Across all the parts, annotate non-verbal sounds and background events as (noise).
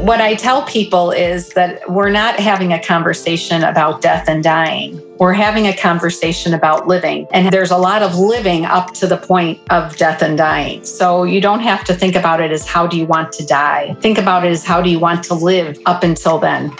what I tell people is that we're not having a conversation about death and dying. We're having a conversation about living. And there's a lot of living up to the point of death and dying. So you don't have to think about it as how do you want to die? Think about it as how do you want to live up until then.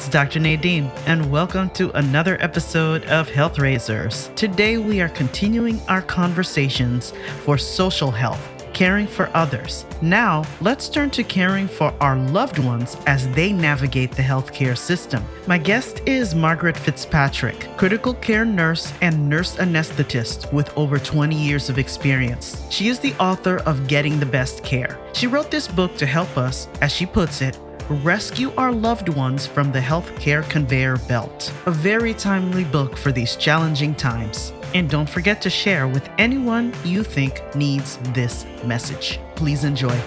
It's Dr. Nadine, and welcome to another episode of Health Raisers. Today, we are continuing our conversations for social health, caring for others. Now, let's turn to caring for our loved ones as they navigate the healthcare system. My guest is Margaret Fitzpatrick, critical care nurse and nurse anesthetist with over 20 years of experience. She is the author of Getting the Best Care. She wrote this book to help us, as she puts it, Rescue Our Loved Ones from the Healthcare Conveyor Belt. A very timely book for these challenging times. And don't forget to share with anyone you think needs this message. Please enjoy.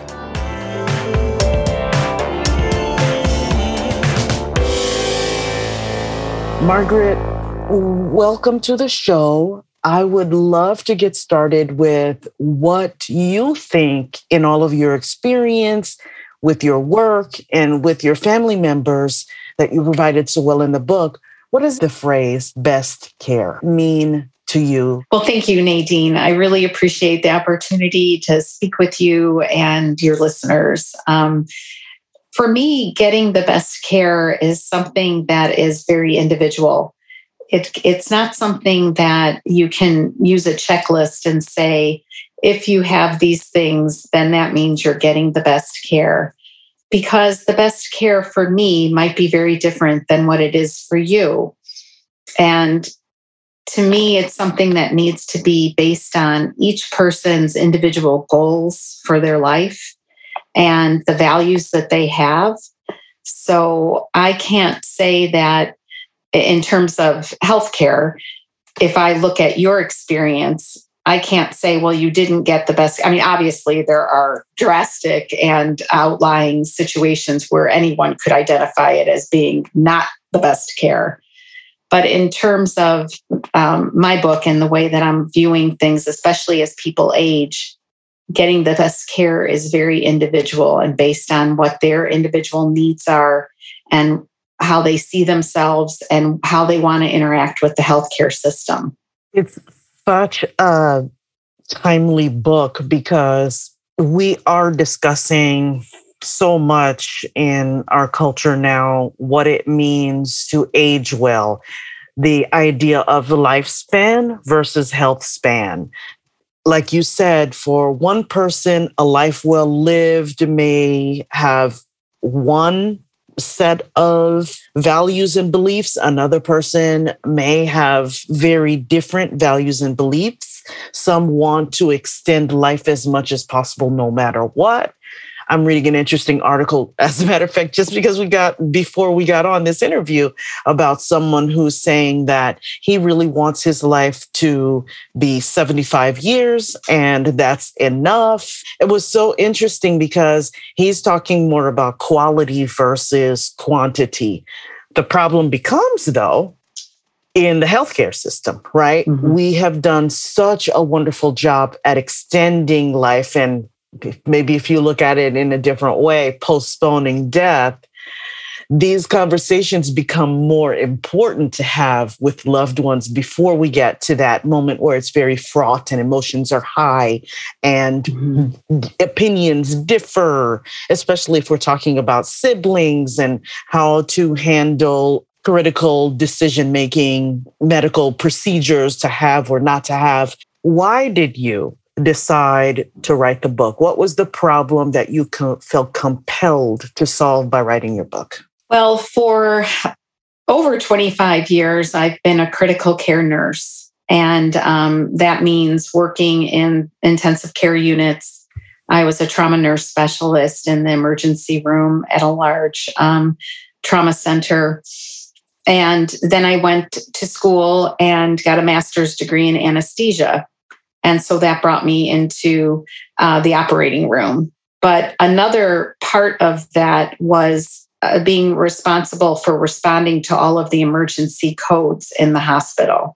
Margaret, welcome to the show. I would love to get started with what you think in all of your experience with your work and with your family members that you provided so well in the book. What does the phrase best care mean to you? Well, thank you, Nadine. I really appreciate the opportunity to speak with you and your listeners. Um, for me, getting the best care is something that is very individual. It, it's not something that you can use a checklist and say, if you have these things, then that means you're getting the best care. Because the best care for me might be very different than what it is for you. And to me, it's something that needs to be based on each person's individual goals for their life and the values that they have. So I can't say that in terms of healthcare, if I look at your experience, I can't say, well, you didn't get the best. I mean, obviously, there are drastic and outlying situations where anyone could identify it as being not the best care. But in terms of um, my book and the way that I'm viewing things, especially as people age, getting the best care is very individual and based on what their individual needs are and how they see themselves and how they want to interact with the healthcare system. It's such a timely book because we are discussing so much in our culture now what it means to age well, the idea of lifespan versus health span. Like you said, for one person, a life well lived may have one set of values and beliefs. Another person may have very different values and beliefs. Some want to extend life as much as possible, no matter what. I'm reading an interesting article, as a matter of fact, just because we got before we got on this interview about someone who's saying that he really wants his life to be 75 years and that's enough. It was so interesting because he's talking more about quality versus quantity. The problem becomes, though, in the healthcare system, right? Mm-hmm. We have done such a wonderful job at extending life and maybe if you look at it in a different way, postponing death, these conversations become more important to have with loved ones before we get to that moment where it's very fraught and emotions are high and mm-hmm. opinions differ, especially if we're talking about siblings and how to handle critical decision making, medical procedures to have or not to have. Why did you decide to write the book? What was the problem that you co- felt compelled to solve by writing your book? Well, for over 25 years, I've been a critical care nurse. And um, that means working in intensive care units. I was a trauma nurse specialist in the emergency room at a large um, trauma center. And then I went to school and got a master's degree in anesthesia. And so that brought me into uh, the operating room. But another part of that was uh, being responsible for responding to all of the emergency codes in the hospital.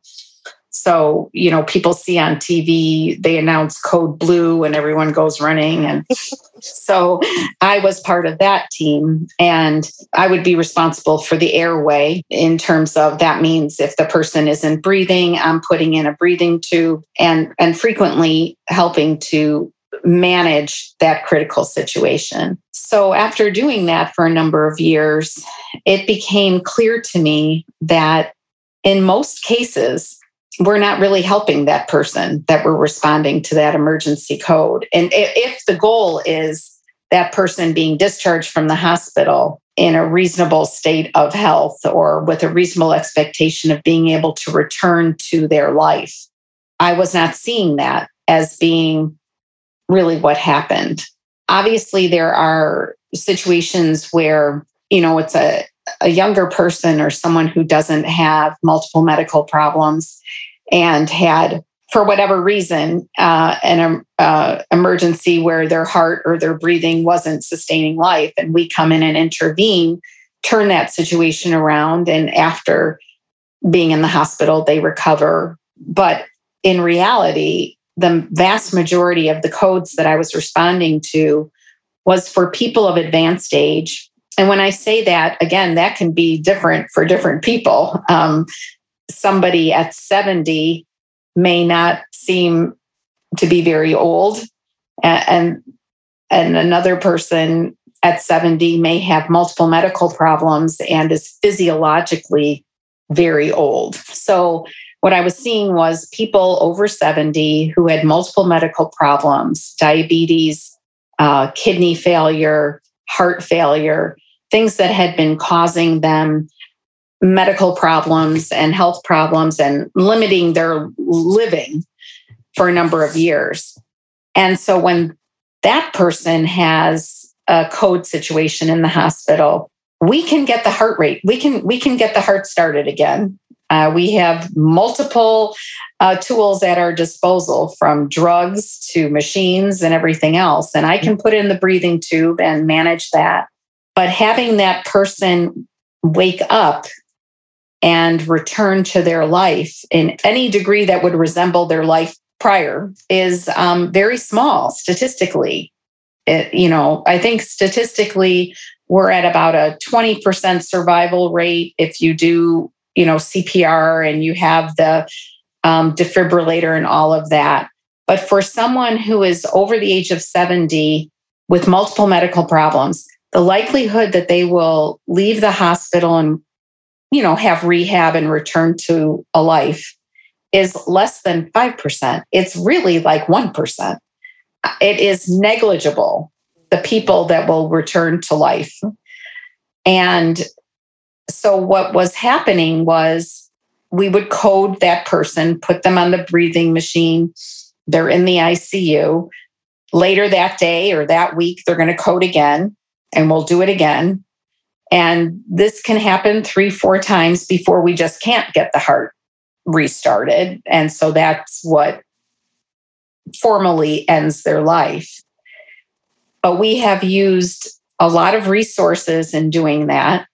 So, you know, people see on TV, they announce code blue and everyone goes running. And (laughs) so I was part of that team and I would be responsible for the airway in terms of that means if the person isn't breathing, I'm putting in a breathing tube and, and frequently helping to manage that critical situation. So, after doing that for a number of years, it became clear to me that in most cases, we're not really helping that person that we're responding to that emergency code. And if the goal is that person being discharged from the hospital in a reasonable state of health or with a reasonable expectation of being able to return to their life, I was not seeing that as being really what happened. Obviously, there are situations where, you know, it's a, a younger person or someone who doesn't have multiple medical problems and had for whatever reason uh, an uh, emergency where their heart or their breathing wasn't sustaining life and we come in and intervene turn that situation around and after being in the hospital they recover but in reality the vast majority of the codes that I was responding to was for people of advanced age. And when I say that, again, that can be different for different people. Um, somebody at 70 may not seem to be very old, and, and another person at 70 may have multiple medical problems and is physiologically very old. So what I was seeing was people over 70 who had multiple medical problems, diabetes, uh, kidney failure, heart failure, things that had been causing them medical problems and health problems and limiting their living for a number of years. And so when that person has a code situation in the hospital, we can get the heart rate. We can we can get the heart started again. Uh, we have multiple uh, tools at our disposal from drugs to machines and everything else. And I can put in the breathing tube and manage that. But having that person wake up and return to their life in any degree that would resemble their life prior is um, very small statistically. It, you know, I think statistically, we're at about a 20% survival rate if you do you know CPR and you have the um, defibrillator and all of that. But for someone who is over the age of 70 with multiple medical problems, the likelihood that they will leave the hospital and you know have rehab and return to a life is less than 5%. It's really like 1%. It is negligible the people that will return to life. And so what was happening was we would code that person, put them on the breathing machine. They're in the ICU. Later that day or that week, they're going to code again and we'll do it again. And this can happen three, four times before we just can't get the heart restarted. And so that's what formally ends their life. But we have used a lot of resources in doing that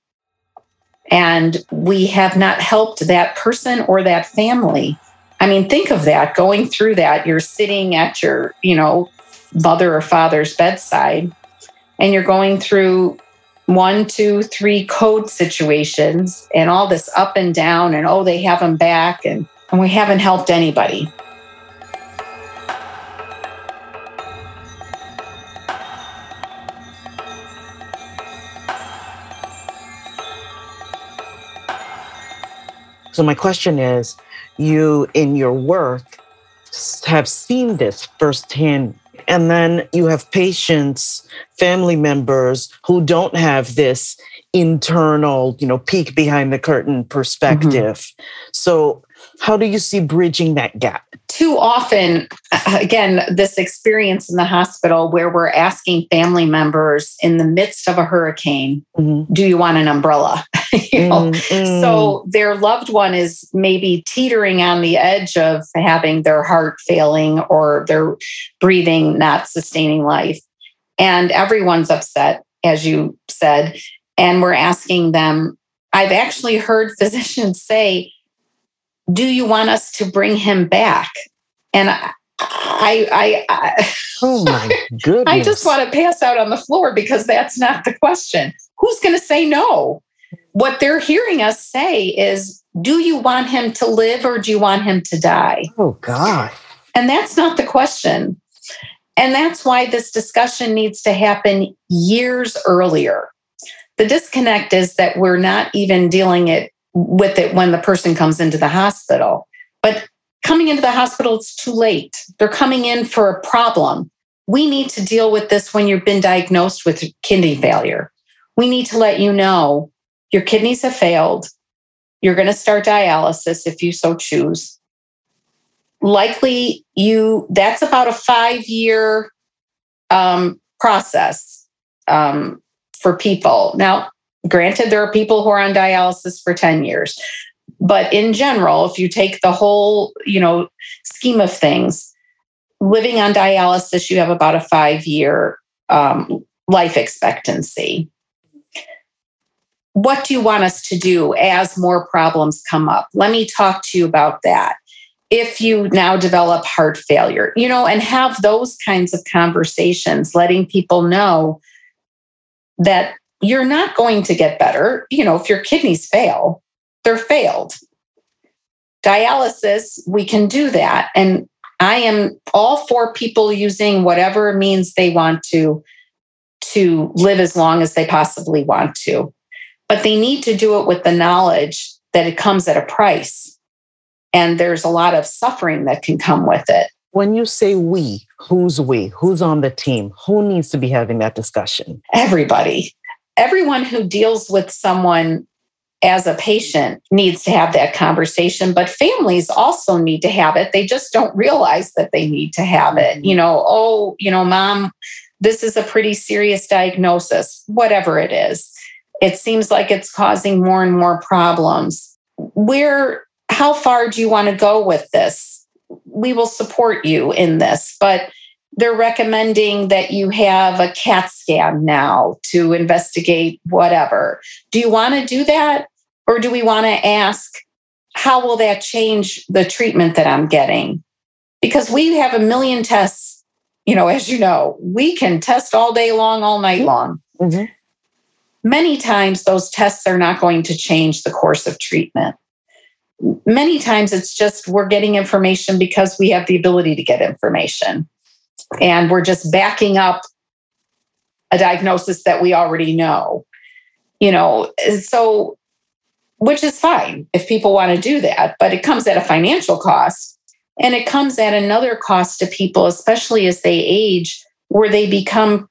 and we have not helped that person or that family. I mean, think of that going through that. You're sitting at your, you know, mother or father's bedside and you're going through one, two, three code situations and all this up and down, and oh, they have them back, and, and we haven't helped anybody. So, my question is you, in your work, have seen this firsthand. And then you have patients, family members who don't have this internal, you know, peek behind the curtain perspective. Mm-hmm. So, how do you see bridging that gap? Too often, again, this experience in the hospital where we're asking family members in the midst of a hurricane, mm-hmm. do you want an umbrella? (laughs) you know? Mm-hmm. So their loved one is maybe teetering on the edge of having their heart failing or their breathing not sustaining life. And everyone's upset, as you said. And we're asking them, I've actually heard (laughs) physicians say, do you want us to bring him back? And I, I, I, oh my goodness. (laughs) I just want to pass out on the floor because that's not the question. Who's going to say no? What they're hearing us say is, do you want him to live or do you want him to die? Oh, God. And that's not the question. And that's why this discussion needs to happen years earlier. The disconnect is that we're not even dealing it with it when the person comes into the hospital. But coming into the hospital, it's too late. They're coming in for a problem. We need to deal with this when you've been diagnosed with kidney failure. We need to let you know your kidneys have failed. You're going to start dialysis if you so choose. Likely, you that's about a five year um, process um, for people. Now, granted, there are people who are on dialysis for 10 years. But in general, if you take the whole, you know, scheme of things, living on dialysis, you have about a five year um, life expectancy. What do you want us to do as more problems come up? Let me talk to you about that. If you now develop heart failure, you know, and have those kinds of conversations, letting people know that you're not going to get better. You know, if your kidneys fail, they're failed. Dialysis, we can do that. And I am all for people using whatever means they want to to live as long as they possibly want to. But they need to do it with the knowledge that it comes at a price. And there's a lot of suffering that can come with it. When you say we, who's we? Who's on the team? Who needs to be having that discussion? Everybody. Everyone who deals with someone as a patient needs to have that conversation but families also need to have it. They just don't realize that they need to have it. Mm-hmm. you know oh you know mom this is a pretty serious diagnosis whatever it is. It seems like it's causing more and more problems. Where how far do you want to go with this? We will support you in this but they're recommending that you have a CAT scan now to investigate whatever. Do you want to do that? Or do we want to ask, how will that change the treatment that I'm getting? Because we have a million tests, you know, as you know, we can test all day long, all night long. Mm-hmm. Many times, those tests are not going to change the course of treatment. Many times, it's just we're getting information because we have the ability to get information. And we're just backing up a diagnosis that we already know. You know, so which is fine if people want to do that, but it comes at a financial cost. And it comes at another cost to people, especially as they age, where they become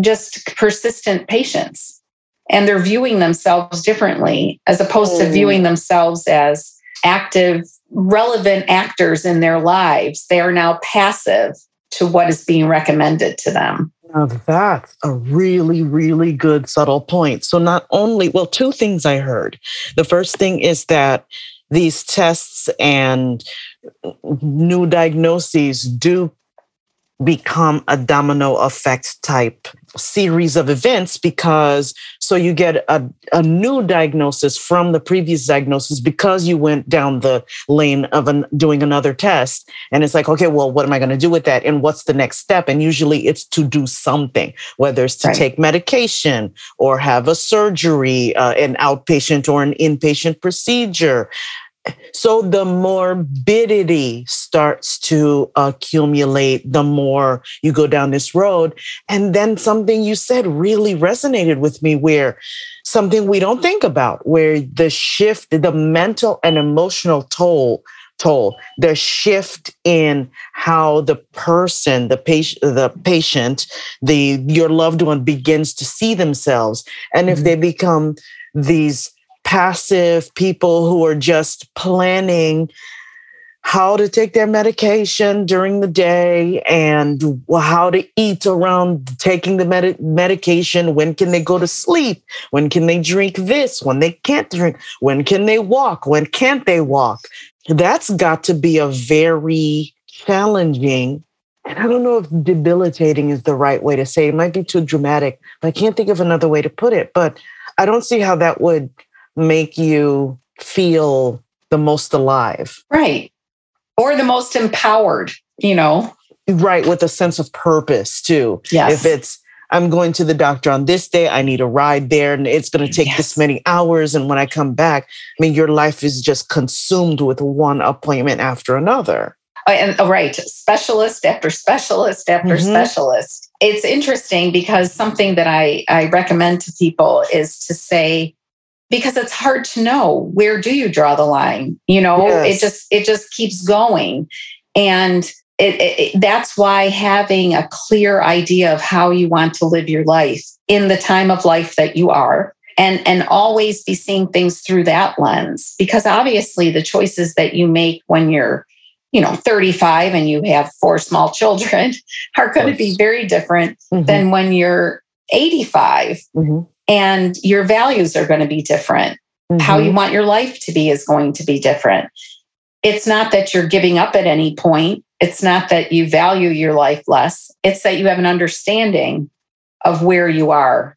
just persistent patients and they're viewing themselves differently as opposed to mm. viewing themselves as active, relevant actors in their lives. They are now passive to what is being recommended to them. Now that's a really, really good subtle point. So not only, well, two things I heard. The first thing is that these tests and new diagnoses do become a domino effect type series of events because so you get a, a new diagnosis from the previous diagnosis because you went down the lane of an, doing another test. And it's like okay well what am i going to do with that? And what's the next step? And usually it's to do something whether it's to right. take medication or have a surgery uh, an outpatient or an inpatient procedure so the morbidity starts to accumulate the more you go down this road. And then something you said really resonated with me where something we don't think about, where the shift, the mental and emotional toll toll the shift in how the person the patient the patient the your loved one begins to see themselves and if mm-hmm. they become these passive people who are just planning how to take their medication during the day and how to eat around taking the med- medication. When can they go to sleep? When can they drink this? When they can't drink? When can they walk? When can't they walk? That's got to be a very challenging and I don't know if debilitating is the right way to say it. it might be too dramatic, but I can't think of another way to put it. But I don't see how that would make you feel the most alive. Right. Or the most empowered, you know. Right, with a sense of purpose too. Yes. If it's I'm going to the doctor on this day. I need a ride there, and it's going to take yes. this many hours. And when I come back, I mean, your life is just consumed with one appointment after another. Oh, and oh, right, specialist after specialist after mm-hmm. specialist. It's interesting because something that I, I recommend to people is to say, because it's hard to know where do you draw the line you know yes. it just it just keeps going and it, it, that's why having a clear idea of how you want to live your life in the time of life that you are and and always be seeing things through that lens because obviously the choices that you make when you're you know 35 and you have four small children (laughs) are going to be very different mm-hmm. than when you're 85 mm-hmm. And your values are going to be different mm-hmm. how you mm-hmm. want your life to be is going to be different it's not that you're giving up at any point it's not that you value your life less, it's that you have an understanding of where you are.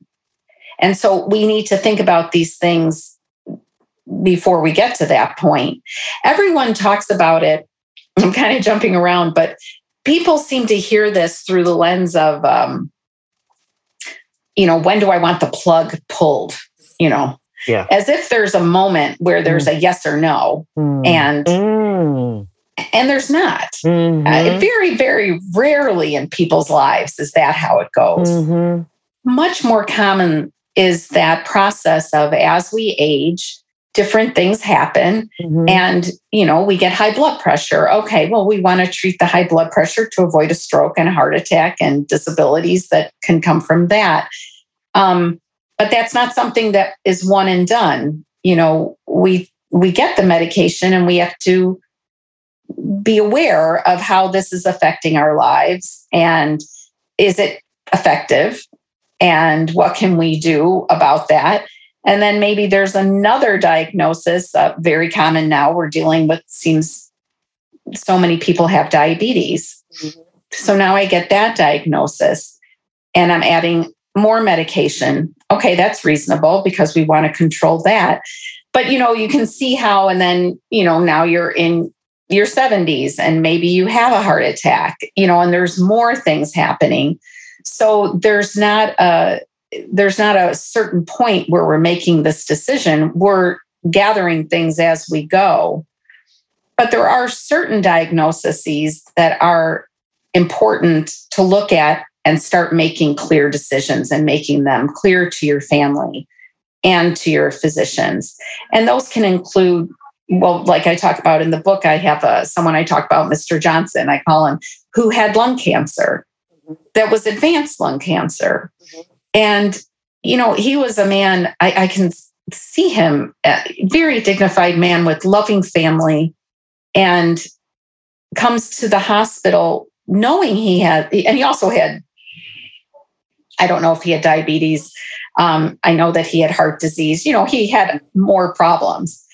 And so we need to think about these things before we get to that point. Everyone talks about it. I'm kind of jumping around, but people seem to hear this through the lens of, um, you know, when do I want the plug pulled? You know, yeah. as if there's a moment where there's mm. a yes or no. Mm. And mm and there's not. Mm-hmm. Uh, very, very rarely in people's lives is that how it goes. Mm-hmm. Much more common is that process of as we age, different things happen mm-hmm. and you know we get high blood pressure. Okay well we want to treat the high blood pressure to avoid a stroke and a heart attack and disabilities that can come from that. Um, but that's not something that is one and done. You know we we get the medication and we have to be aware of how this is affecting our lives and is it effective and what can we do about that and then maybe there's another diagnosis uh, very common now we're dealing with seems so many people have diabetes mm-hmm. so now i get that diagnosis and i'm adding more medication okay that's reasonable because we want to control that but you know you can see how and then you know now you're in your 70s and maybe you have a heart attack, you know, and there's more things happening. So there's not a there's not a certain point where we're making this decision. We're gathering things as we go. But there are certain diagnoses that are important to look at and start making clear decisions and making them clear to your family and to your physicians. And those can include well, like I talk about in the book, I have a, someone I talk about, Mr. Johnson, I call him, who had lung cancer mm-hmm. that was advanced lung cancer. Mm-hmm. And, you know, he was a man, I, I can see him, very dignified man with loving family, and comes to the hospital knowing he had, and he also had, I don't know if he had diabetes. Um, I know that he had heart disease. You know, he had more problems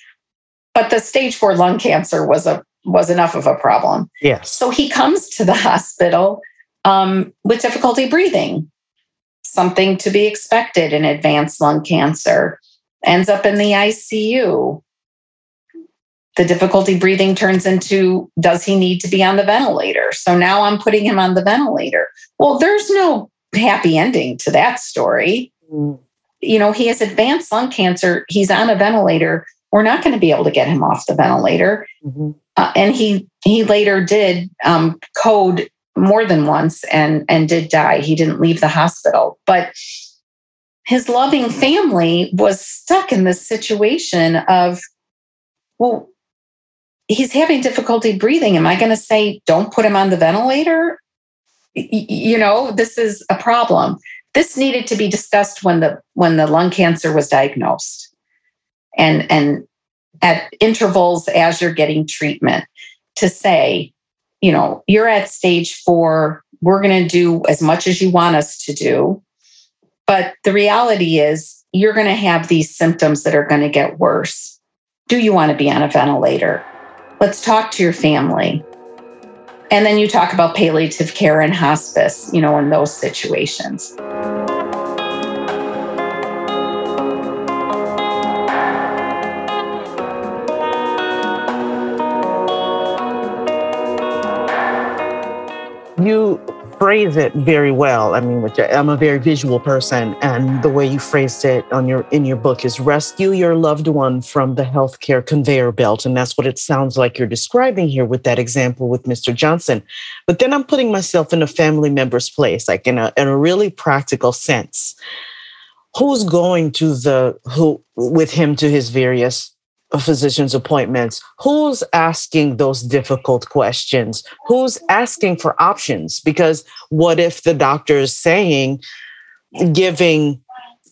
but the stage four lung cancer was a was enough of a problem. Yes. So he comes to the hospital um, with difficulty breathing, something to be expected in advanced lung cancer. Ends up in the ICU. The difficulty breathing turns into does he need to be on the ventilator? So now I'm putting him on the ventilator. Well, there's no happy ending to that story. Mm. You know, he has advanced lung cancer. He's on a ventilator we're not going to be able to get him off the ventilator. Mm-hmm. Uh, and he he later did um, code more than once and and did die. He didn't leave the hospital, but his loving family was stuck in this situation of, well, he's having difficulty breathing. Am I going to say don't put him on the ventilator? You know, this is a problem. This needed to be discussed when the when the lung cancer was diagnosed and and at intervals as you're getting treatment to say you know you're at stage 4 we're going to do as much as you want us to do. But the reality is you're going to have these symptoms that are going to get worse. Do you want to be on a ventilator? Let's talk to your family. And then you talk about palliative care and hospice you know in those situations you phrase it very well. I mean, I'm a very visual person, and the way you phrased it on your in your book is rescue your loved one from the healthcare conveyor belt, and that's what it sounds like you're describing here with that example with Mr. Johnson. But then I'm putting myself in a family member's place, like in a in a really practical sense. Who's going to the who with him to his various physician's appointments. Who's asking those difficult questions? Who's asking for options? Because what if the doctor is saying giving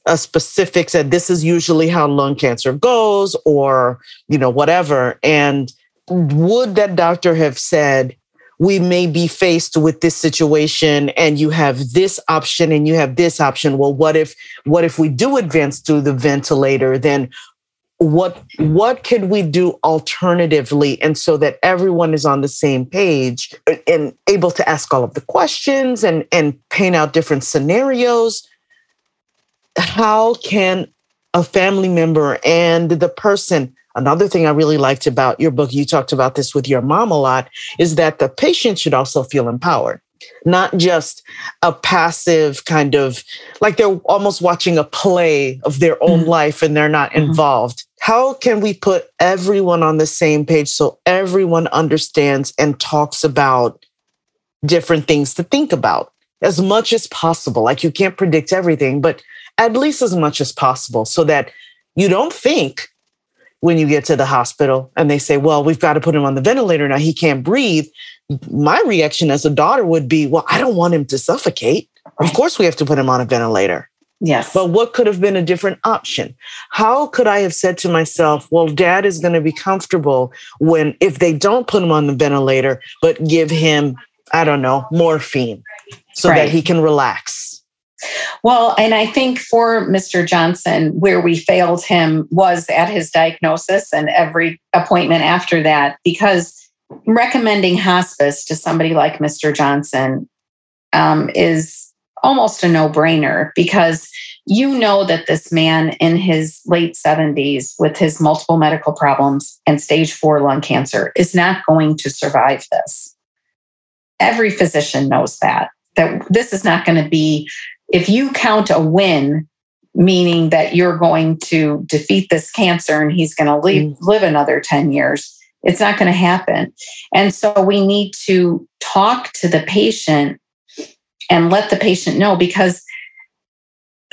a specific said this is usually how lung cancer goes or you know whatever. And would that doctor have said we may be faced with this situation and you have this option and you have this option. Well what if what if we do advance to the ventilator? Then what what could we do alternatively? And so that everyone is on the same page and able to ask all of the questions and and paint out different scenarios. How can a family member and the person another thing i really liked about your book you talked about this with your mom a lot is that the patient should also feel empowered not just a passive kind of like they're almost watching a play of their own mm-hmm. life and they're not mm-hmm. involved. How can we put everyone on the same page so everyone understands and talks about different things to think about as much as possible? Like you can't predict everything, but at least as much as possible so that you don't think when you get to the hospital and they say, well, we've got to put him on the ventilator now, he can't breathe my reaction as a daughter would be, well, I don't want him to suffocate. Of course, we have to put him on a ventilator. Yes. But what could have been a different option? How could I have said to myself, well, dad is going to be comfortable when, if they don't put him on the ventilator, but give him, I don't know, morphine so right. that he can relax? Well, and I think for Mr. Johnson, where we failed him was at his diagnosis and every appointment after that, because recommending hospice to somebody like Mr. Johnson um, is almost a no brainer because you know that this man in his late 70s with his multiple medical problems and stage four lung cancer is not going to survive this. Every physician knows that, that this is not going to be, if you count a win, meaning that you're going to defeat this cancer and he's going to live, mm. live another 10 years, it's not going to happen. And so we need to talk to the patient and let the patient know because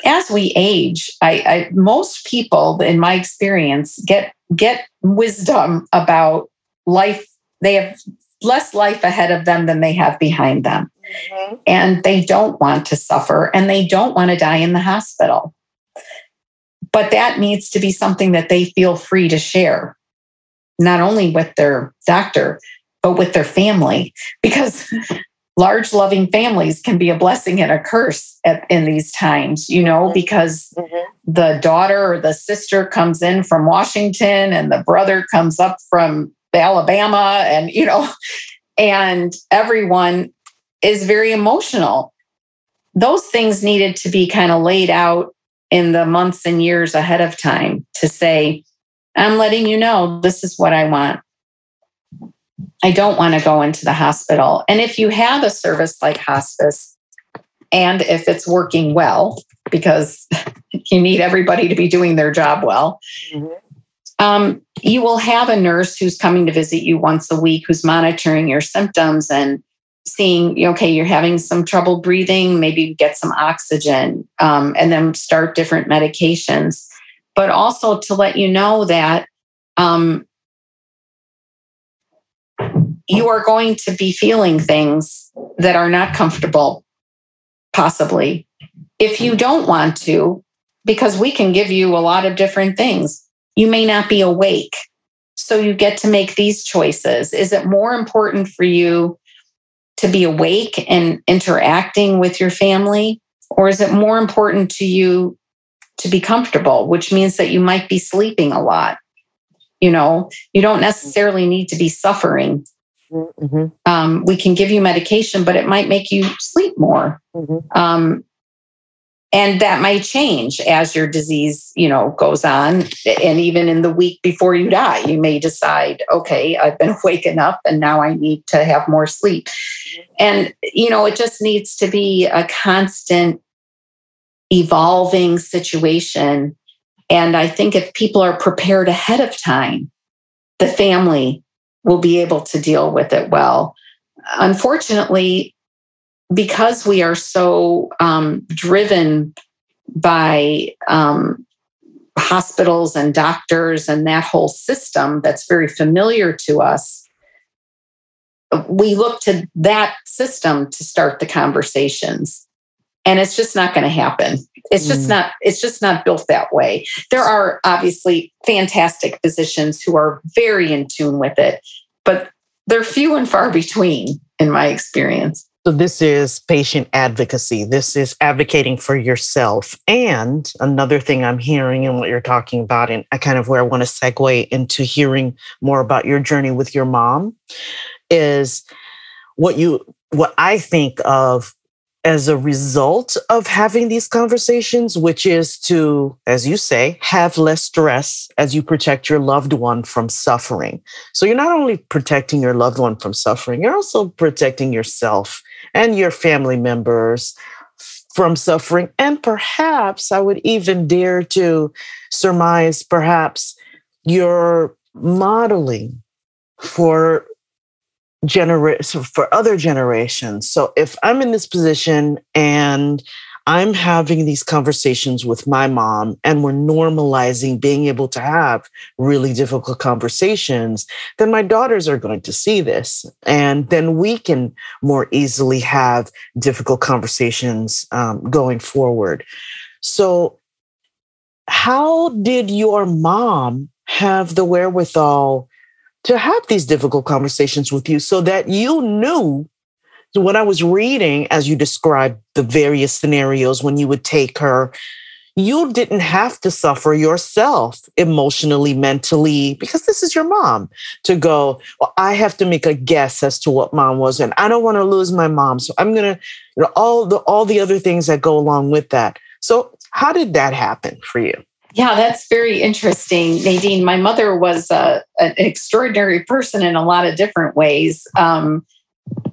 as we age, I, I most people in my experience get get wisdom about life. They have less life ahead of them than they have behind them. Mm-hmm. And they don't want to suffer and they don't want to die in the hospital. But that needs to be something that they feel free to share not only with their doctor, but with their family, because (laughs) large loving families can be a blessing and a curse at, in these times, you know, mm-hmm. because mm-hmm. the daughter or the sister comes in from Washington and the brother comes up from Alabama, and, you know, and everyone is very emotional. Those things needed to be kind of laid out in the months and years ahead of time to say, I'm letting you know this is what I want. I don't want to go into the hospital. And if you have a service like hospice, and if it's working well, because (laughs) you need everybody to be doing their job well, mm-hmm. Um, you will have a nurse who's coming to visit you once a week who's monitoring your symptoms and seeing, okay, you're having some trouble breathing, maybe get some oxygen, um, and then start different medications but also to let you know that um, you are going to be feeling things that are not comfortable, possibly. If you don't want to, because we can give you a lot of different things, you may not be awake. So you get to make these choices. Is it more important for you to be awake and interacting with your family? Or is it more important to you to be comfortable, which means that you might be sleeping a lot. You know, you don't necessarily need to be suffering. Mm-hmm. Um, we can give you medication, but it might make you sleep more. Mm-hmm. Um, and that might change as your disease you know goes on. And even in the week before you die you may decide okay i've been (laughs) awake enough and now i need to have more sleep. And you know it just needs to be a constant evolving situation. And i think if people are prepared ahead of time the family will be able to deal with it well. Unfortunately because we are so um, driven by um, hospitals and doctors and that whole system that's very familiar to us, we look to that system to start the conversations. And it's just not going to happen. It's just mm. not, it's just not built that way. There are obviously fantastic physicians who are very in tune with it, but they're few and far between in my experience. So, this is patient advocacy. This is advocating for yourself. And another thing I'm hearing and what you're talking about, and I kind of where I want to segue into hearing more about your journey with your mom, is what you, what I think of as a result of having these conversations, which is to, as you say, have less stress as you protect your loved one from suffering. So you're not only protecting your loved one from suffering, you're also protecting yourself and your family members from suffering. And perhaps I would even dare to surmise, perhaps you're modeling for generation for other generations. So if I'm in this position and I'm having these conversations with my mom and we're normalizing being able to have really difficult conversations, then my daughters are going to see this. And then we can more easily have difficult conversations um, going forward. So, how did your mom have the wherewithal to have these difficult conversations with you so that you knew when I was reading, as you described the various scenarios when you would take her, you didn't have to suffer yourself emotionally, mentally, because this is your mom to go, well, I have to make a guess as to what mom was. And I don't want to lose my mom. So I'm going to, you know, all the, all the other things that go along with that. So how did that happen for you? Yeah, that's very interesting, Nadine. My mother was uh, an extraordinary person in a lot of different ways. Um,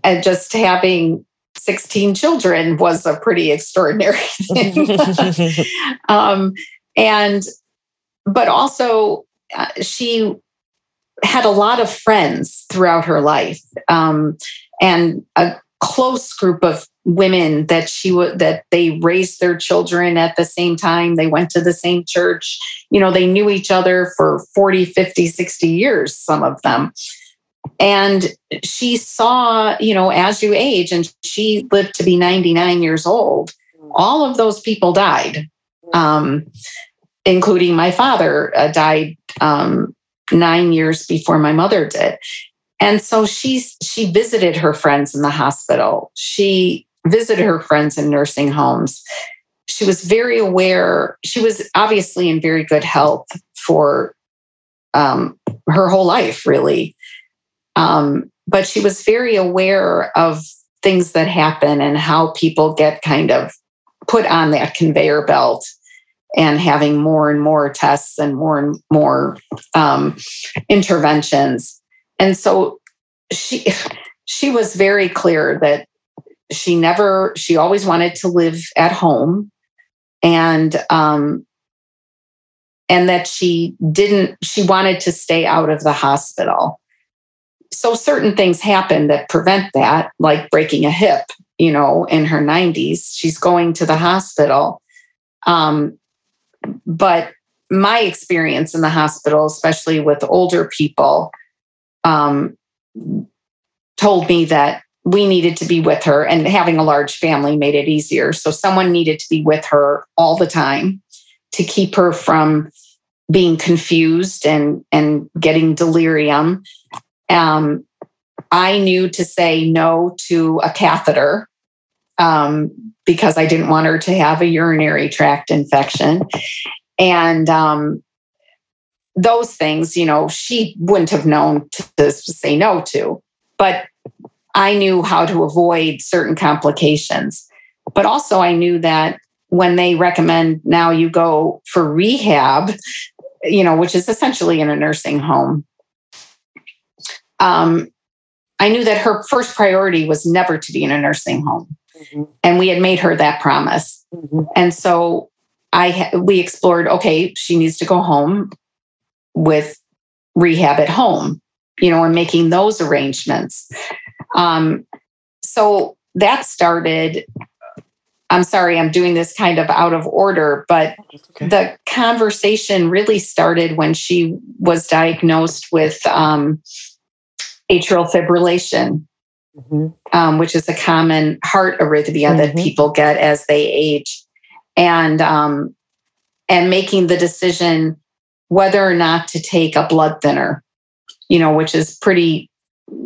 and just having 16 children was a pretty extraordinary (laughs) thing. um, and, but also, uh, she had a lot of friends throughout her life um, and a close group of women that she would that they raised their children at the same time. They went to the same church. You know they knew each other for 40 50 60 years some of them. And she saw you know as you age and she lived to be 99 years old all of those people died. Um, including my father uh, died um, nine years before my mother did and so she she visited her friends in the hospital she visited her friends in nursing homes. She was very aware. She was obviously in very good health for um, her whole life, really. Um, but she was very aware of things that happen and how people get kind of put on that conveyor belt and having more and more tests and more and more um, interventions. And so she she was very clear that she never she always wanted to live at home. And um and that she didn't she wanted to stay out of the hospital. So certain things happen that prevent that like breaking a hip you know in her 90s she's going to the hospital. Um but my experience in the hospital especially with older people um told me that we needed to be with her and having a large family made it easier. So someone needed to be with her all the time to keep her from being confused and and getting delirium. Um, i knew to say no to a catheter um, because i didn't want her to have a urinary tract infection. And um, those things you know she wouldn't have known to, to say no to but I knew how to avoid certain complications. But also, I knew that when they recommend now you go for rehab, you know, which is essentially in a nursing home, um, I knew that her first priority was never to be in a nursing home. Mm-hmm. And we had made her that promise. Mm-hmm. And so I we explored okay, she needs to go home with rehab at home, you know, and making those arrangements. Um, so that started. I'm sorry, I'm doing this kind of out of order, but okay. the conversation really started when she was diagnosed with um, atrial fibrillation, mm-hmm. um, which is a common heart arrhythmia mm-hmm. that people get as they age, and um, and making the decision whether or not to take a blood thinner, you know, which is pretty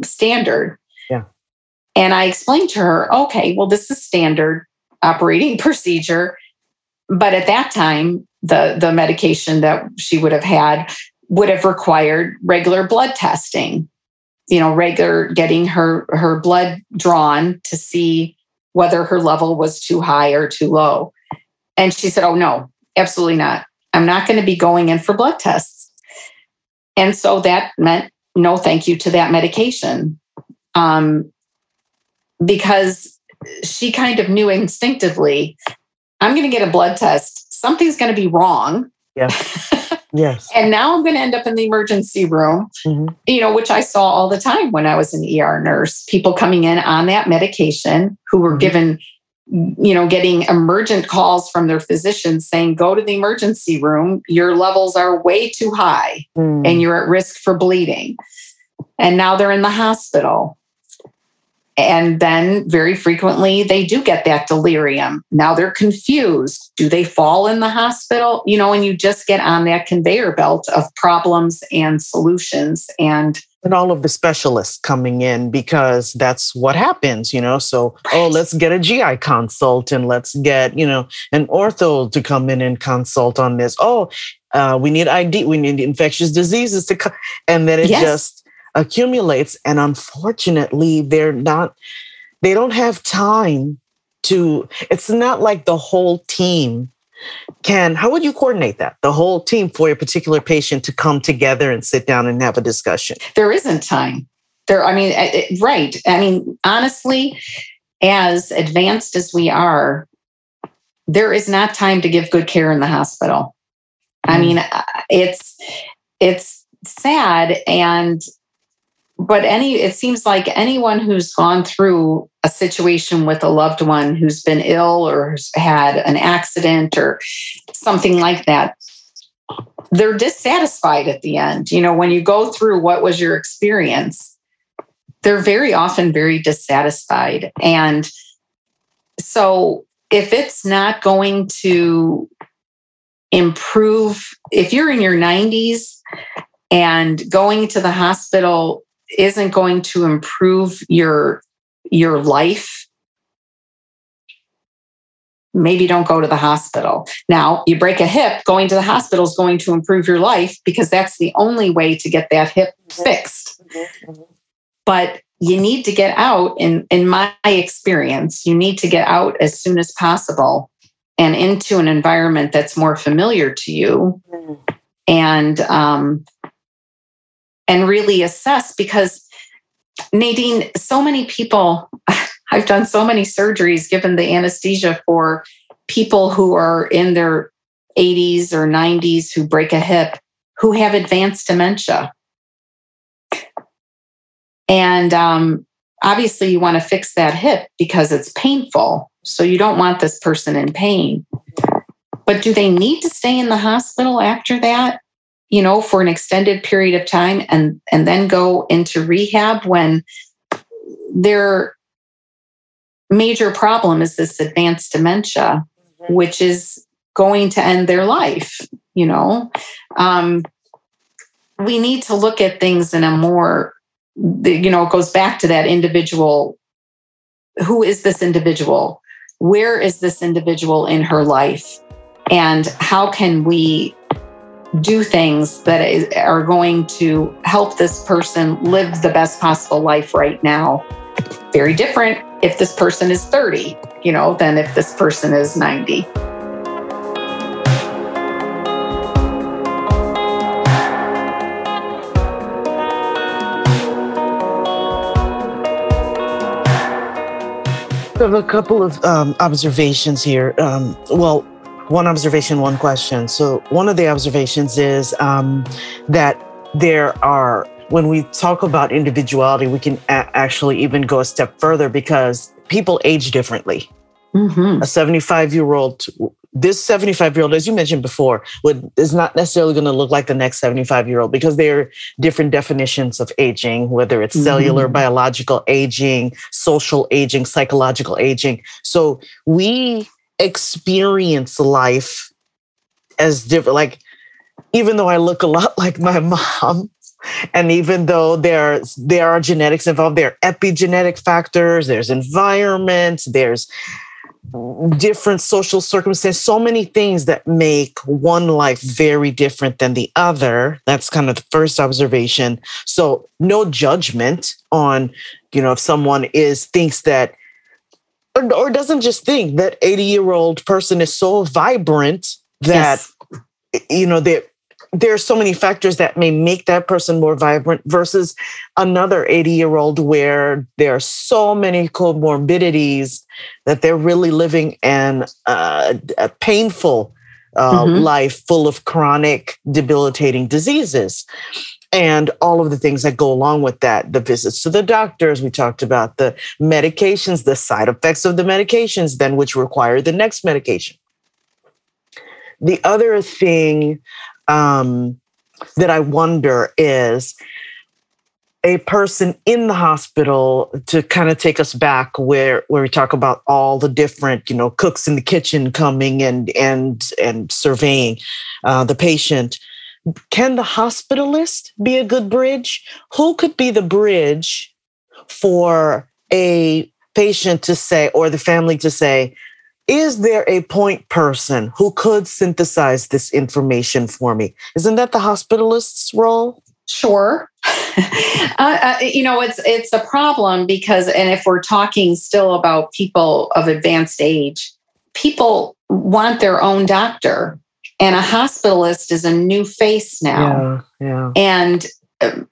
standard. Yeah. And I explained to her, okay, well, this is standard operating (laughs) procedure. But at that time, the, the medication that she would have had would have required regular blood testing you know regular getting her her blood drawn to see whether her level was too high or too low and she said oh no absolutely not i'm not going to be going in for blood tests and so that meant no thank you to that medication um, because she kind of knew instinctively i'm going to get a blood test something's going to be wrong yeah (laughs) Yes. And now I'm going to end up in the emergency room, mm-hmm. you know, which I saw all the time when I was an ER nurse. People coming in on that medication who were mm-hmm. given, you know, getting emergent calls from their physicians saying, go to the emergency room. Your levels are way too high mm. and you're at risk for bleeding. And now they're in the hospital. And then very frequently they do get that delirium. Now they're confused. Do they fall in the hospital? You know, and you just get on that conveyor belt of problems and solutions and and all of the specialists coming in because that's what happens, you know. So, right. oh, let's get a GI consult and let's get, you know, an ortho to come in and consult on this. Oh, uh, we need ID, we need infectious diseases to come. And then it yes. just accumulates and unfortunately they're not they don't have time to it's not like the whole team can how would you coordinate that? The whole team for a particular patient to come together and sit down and have a discussion? There isn't time. There i mean eh, eh, right. I mean honestly as advanced as we are there is not time to give good care in the hospital. I mm. mean uh, it's it's sad and but any it seems like anyone who's gone through a situation with a loved one who's been ill or had an accident or something like that they're dissatisfied at the end. You know when you go through what was your experience they're very often very dissatisfied. And so if it's not going to improve if you're in your 90s and going to the hospital isn't going to improve your your life maybe don't go to the hospital. Now, you break a hip, going to the hospital is going to improve your life because that's the only way to get that hip mm-hmm. fixed. Mm-hmm. But you need to get out in in my experience, you need to get out as soon as possible and into an environment that's more familiar to you. Mm-hmm. And um, and really assess because Nadine, so many people, (laughs) I've done so many surgeries given the anesthesia for people who are in their 80s or 90s who break a hip who have advanced dementia. And um, obviously, you want to fix that hip because it's painful. So you don't want this person in pain. But do they need to stay in the hospital after that? You know, for an extended period of time and and then go into rehab when their major problem is this advanced dementia, mm-hmm. which is going to end their life, you know. Um, we need to look at things in a more, you know, it goes back to that individual. Who is this individual? Where is this individual in her life? And how can we do things that are going to help this person live the best possible life right now. Very different if this person is 30, you know, than if this person is 90. So a couple of um, observations here. Um, well, one observation, one question. So, one of the observations is um, that there are, when we talk about individuality, we can a- actually even go a step further because people age differently. Mm-hmm. A 75 year old this 75 year old, as you mentioned before, would is not necessarily going to look like the next 75 year old because there are different definitions of aging, whether it's mm-hmm. cellular, biological aging, social aging, psychological aging. So we experience life as different. Like, even though I look a lot (laughs) like my mom, and even though there there are genetics involved, there are epigenetic factors, there's environment, there's different social circumstances, so many things that make one life very different than the other. That's kind of the first observation. So no judgment on, you know, if someone is thinks that or, or doesn't just think that 80 year old person is so vibrant that yes. you know they there are so many factors that may make that person more vibrant versus another 80 year old where there are so many comorbidities that they're really living an, uh, a painful uh, mm-hmm. life full of chronic debilitating diseases and all of the things that go along with that the visits to the doctors we talked about the medications the side effects of the medications then which require the next medication. The other thing um, that I wonder is a person in the hospital to kind of take us back where where we talk about all the different you know cooks in the kitchen coming and and and surveying uh, the patient can the hospitalist be a good bridge who could be the bridge for a patient to say or the family to say is there a point person who could synthesize this information for me? Isn't that the hospitalist's role? Sure. (laughs) uh, uh, you know, it's it's a problem because, and if we're talking still about people of advanced age, people want their own doctor, and a hospitalist is a new face now. Yeah, yeah. And um,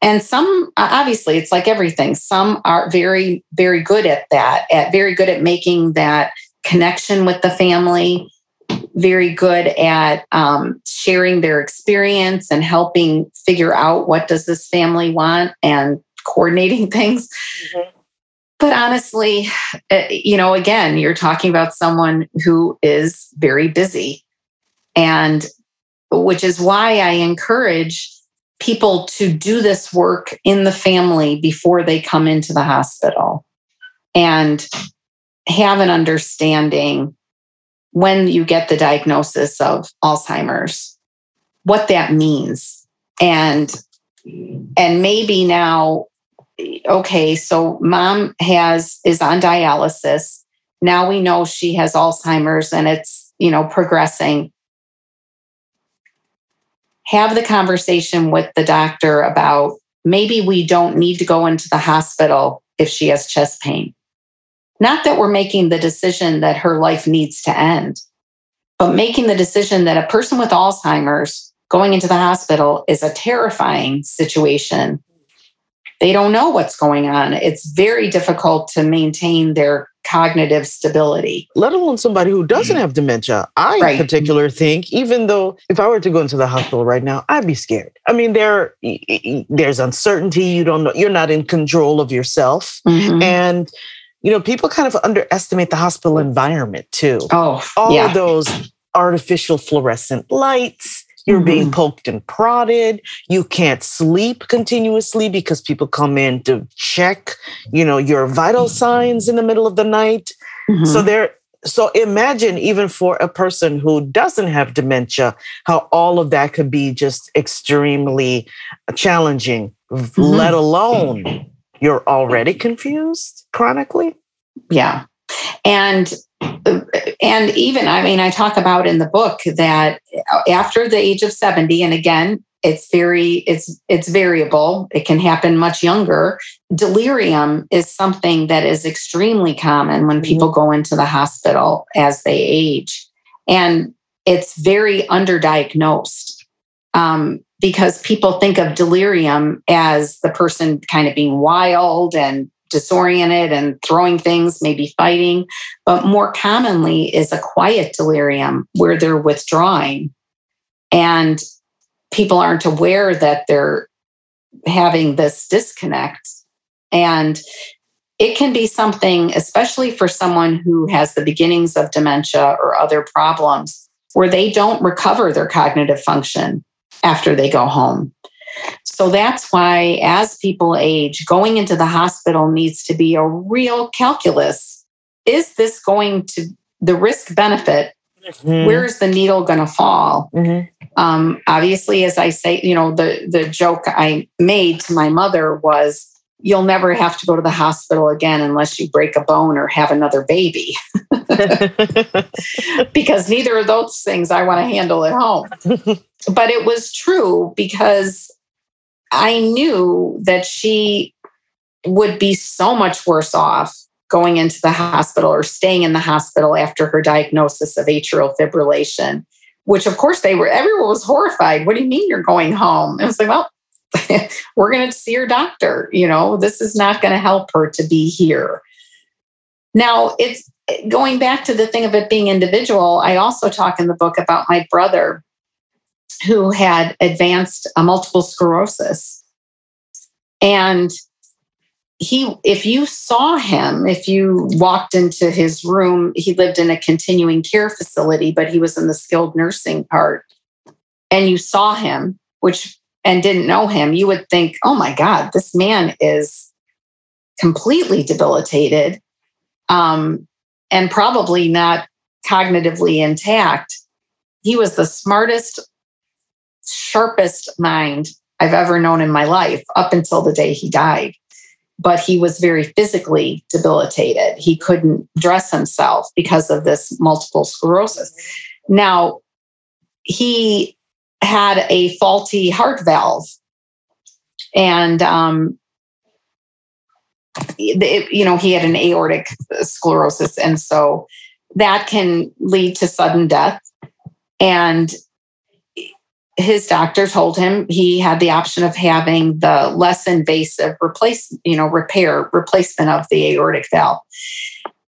and some obviously it's like everything some are very very good at that at very good at making that connection with the family, very good at um, sharing their experience and helping figure out what does this family want and coordinating (laughs) things. Mm-hmm. But honestly, uh, you know, again, you're talking about someone who is very busy. And which is why I encourage people to do this work in the family before they come into the hospital. And have an understanding when you get the diagnosis of Alzheimer's, what that means. And and maybe now okay, so mom has is on dialysis. Now we know she has Alzheimer's and it's, you know, progressing. Have the conversation with the doctor about maybe we don't need to go into the hospital if she has chest pain. Not that we're making the decision that her life needs to end, but making the decision that a person with Alzheimer's going into the hospital is a terrifying situation. They don't know what's going on. It's very difficult to maintain their cognitive stability. Let alone somebody who doesn't have dementia. I right. in particular think, even though if I were to go into the hospital right now, I'd be scared. I mean, there there's uncertainty. You don't know, you're not in control of yourself. Mm-hmm. And you know, people kind of underestimate the hospital environment too. Oh, all yeah. of those artificial fluorescent lights. You're mm-hmm. being poked and prodded. You can't sleep continuously because people come in to check, you know, your vital signs in the middle of the night. Mm-hmm. So there, so imagine even for a person who doesn't have dementia, how all of that could be just extremely challenging, mm-hmm. let alone you're already confused chronically? Yeah. And and even I mean I talk about in the book that after the age of 70 and again it's very it's it's variable it can happen much younger delirium is something that is extremely common when mm-hmm. people go into the hospital as they age and it's very underdiagnosed um, because people think of delirium as the person kind of being wild and disoriented and throwing things, maybe fighting. But more commonly is a quiet delirium where they're withdrawing and people aren't aware that they're having this disconnect. And it can be something, especially for someone who has the beginnings of dementia or other problems, where they don't recover their cognitive function after they go home. So that's why, as people age, going into the hospital needs to be a real calculus. Is this going to the risk benefit? Mm-hmm. Where's the needle going to fall? Mm-hmm. Um, obviously, as I say, you know, the the joke I made to my mother was, "You'll never have to go to the hospital again unless you break a bone or have another baby," (laughs) (laughs) because neither of those things I want to handle at home. (laughs) but it was true because I knew that she would be so much worse off going into the hospital or staying in the hospital after her diagnosis of atrial fibrillation, which of course they were, everyone was horrified. What do you mean you're going home? I was like, well, (laughs) we're going to see your doctor. You know, this is not going to help her to be here. Now, it's going back to the thing of it being individual. I also talk in the book about my brother who had advanced uh, multiple sclerosis. And he, if you saw him, if you walked into his room, he lived in a continuing care facility, but he was in the skilled nursing part, and you saw him, which and didn't know him, you would think, oh my God, this man is completely debilitated um, and probably not cognitively intact. He was the smartest, sharpest mind I've ever known in my life up until the day he died. But he was very physically debilitated. He couldn't dress himself because of this multiple sclerosis. Now, he had a faulty heart valve. And, um, it, you know, he had an aortic sclerosis. And so that can lead to sudden death. And his doctor told him he had the option of having the less invasive replace, you know, repair replacement of the aortic valve.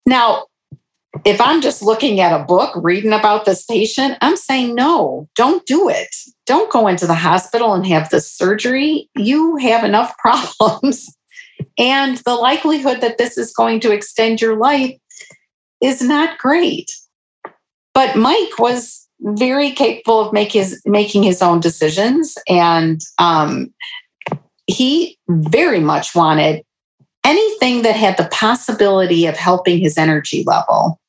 Now, if I'm just looking at a book, reading about this patient, I'm saying no, don't do it. Don't go into the hospital and have this surgery. You have enough (laughs) problems. and the likelihood that this is going to extend your life is not great. But Mike was very capable of make his, making his own decisions. And um, he very much wanted anything that had the possibility of helping his energy level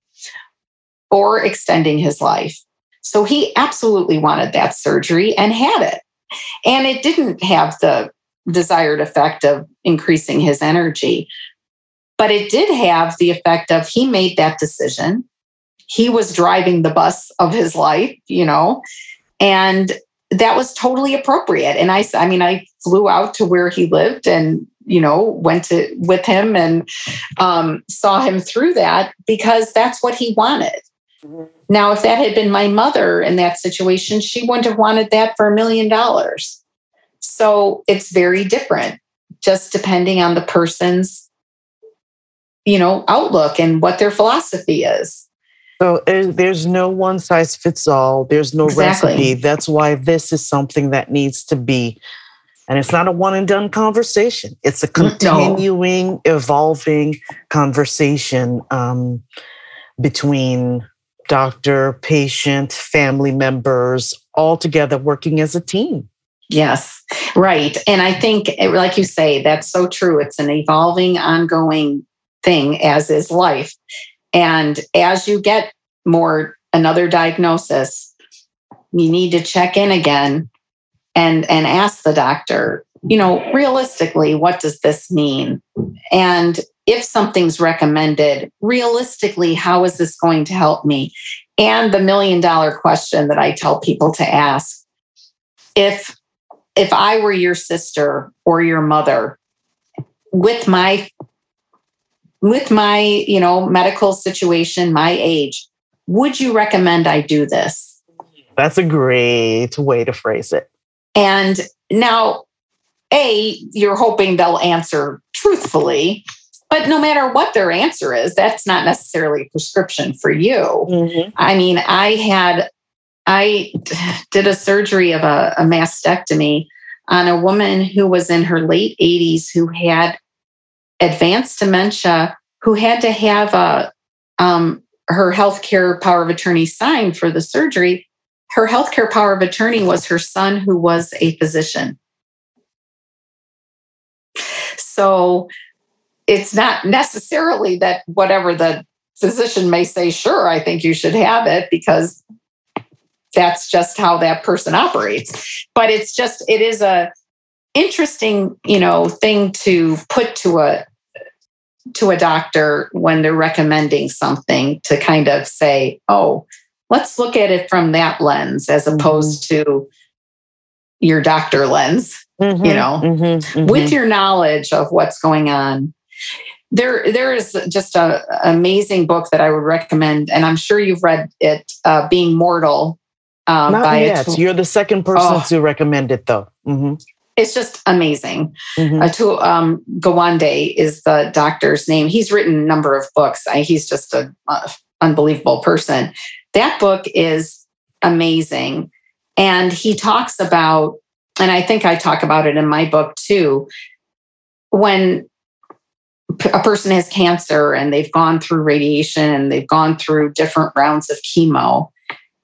or extending his life. So he absolutely wanted that surgery and had it. And it didn't have the desired effect of increasing his energy, but it did have the effect of he made that decision he was driving the bus of his life, you know, and that was totally appropriate. And I, I mean, I flew out to where he lived and, you know, went to with him and um, saw him through that because that's what he wanted. Mm-hmm. Now, if that had been my mother in that situation, she wouldn't have wanted that for a million dollars. So it's very different, just depending on the person's, you know, outlook and what their philosophy is. So there's no one size fits all. There's no exactly. recipe. That's why this is something that needs to be, and it's not a one and done conversation. It's a continuing, no. evolving conversation um, between doctor, patient, family members, all together working as a team. Yes, right. And I think, like you say, that's so true. It's an evolving, ongoing thing, as is life. And as you get more another diagnosis, you need to check in again and and ask the doctor, you know, realistically, what does this mean? And if something's recommended, realistically, how is this going to help me? And the million dollar question that I tell people to ask if if I were your sister or your mother with my with my you know medical situation my age would you recommend i do this that's a great way to phrase it and now a you're hoping they'll answer truthfully but no matter what their answer is, that's not necessarily a prescription for you. Mhm. I mean, I had, I did a surgery of a, a mastectomy on a woman who was in her late 80s who had advanced dementia, who had to have a, um, her healthcare power of attorney signed for the surgery. Her healthcare power of attorney was her son, who was a physician. So it's not necessarily that whatever the physician may say, sure, I think you should have it because that's just how that person operates. But it's just, it is a interesting, you know, thing to put to a to a doctor when they're recommending something to kind of say, oh, let's look at it from that lens as opposed to your doctor lens Mhm. You know, Mhm. Mhm. with your knowledge of what's going on. There, there is just an amazing book that I would recommend, and I'm sure you've read it, uh, "Being Mortal." Um, Not yet. You're the second person Oh. to recommend it, though. It's just amazing. Mhm. Atul um, Gawande is the doctor's name. He's written a number of books. I, he's just an unbelievable person. That book is amazing. And he talks about, and I think I talk about it in my book too, when a person has cancer and they've gone through radiation and they've gone through different rounds of chemo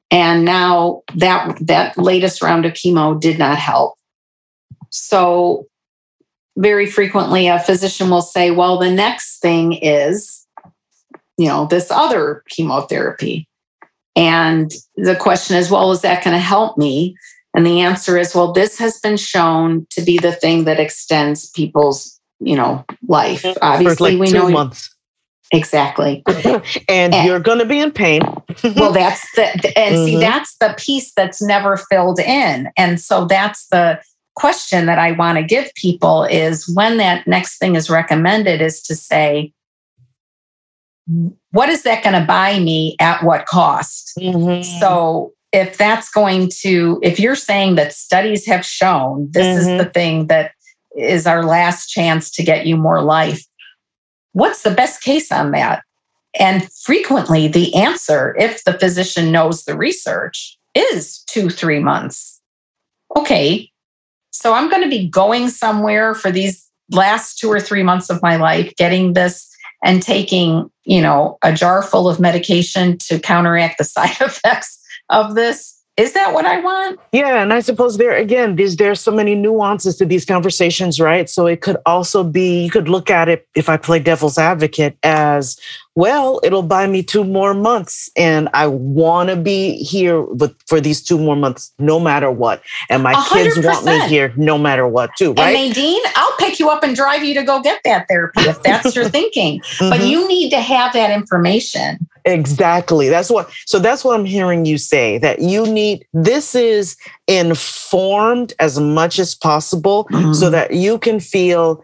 and now that that latest round of chemo did not help so very frequently a physician will say, well, the next thing is, you know, this other chemotherapy. And the question is, well, is that going to help me? And the answer is, well, this has been shown to be the thing that extends people's, you know, life. Obviously, like we know months. exactly. (laughs) and And- you're going to be in pain. (laughs) well that's the and see Mhm. that's the piece that's never filled in and so that's the question that i want to give people is when that next thing is recommended is to say what is that going to buy me at what cost Mhm. so if that's going to if you're saying that studies have shown this is Mhm. the thing that is our last chance to get you more life what's the best case on that and frequently the answer if the physician knows the research is 2 3 months okay so i'm going to be going somewhere for these last 2 or 3 months of my life getting this and taking you know a jar full of medication to counteract the (laughs) side effects of this is that what i want Yeah, and I suppose there again, there's there's so many nuances to these conversations, right? So it could also be you could look at it if I play devil's advocate as well, it'll buy me two more months, and I want to be here with for these two more months, no matter what, and my A kids want me here, no matter what, too, right? and nadine i'll pick you up and drive you to go get that therapy if that's your (laughs) thinking but Mhm. you need to have that information Exactly. That's what so that's what I'm hearing you say that you need this is informed as much as possible so that you can feel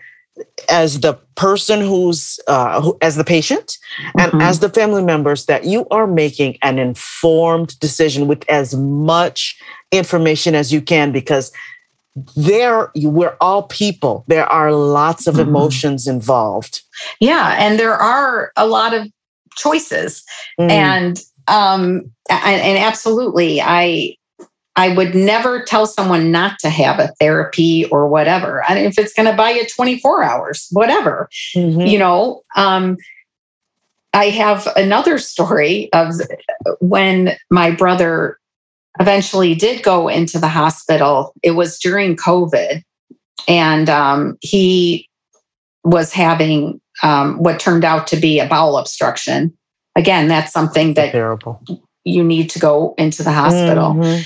as the person who's uh, who, as the patient and Mhm. as the family members that you are making an informed decision with as much information as you can because there you- we're all people there are lots of Mhm. emotions involved Yeah, and there are a lot of choices, Mm. and um, and, and absolutely, I I would never tell someone not to have a therapy or whatever. Mean, if it's going to buy you twenty four hours, whatever, Mhm. you know. Um, I have another story of when my brother eventually did go into the hospital. It was during COVID, and um, he was having um, what turned out to be a bowel obstruction. Again, that's something that terrible you need to go into the hospital. Mhm.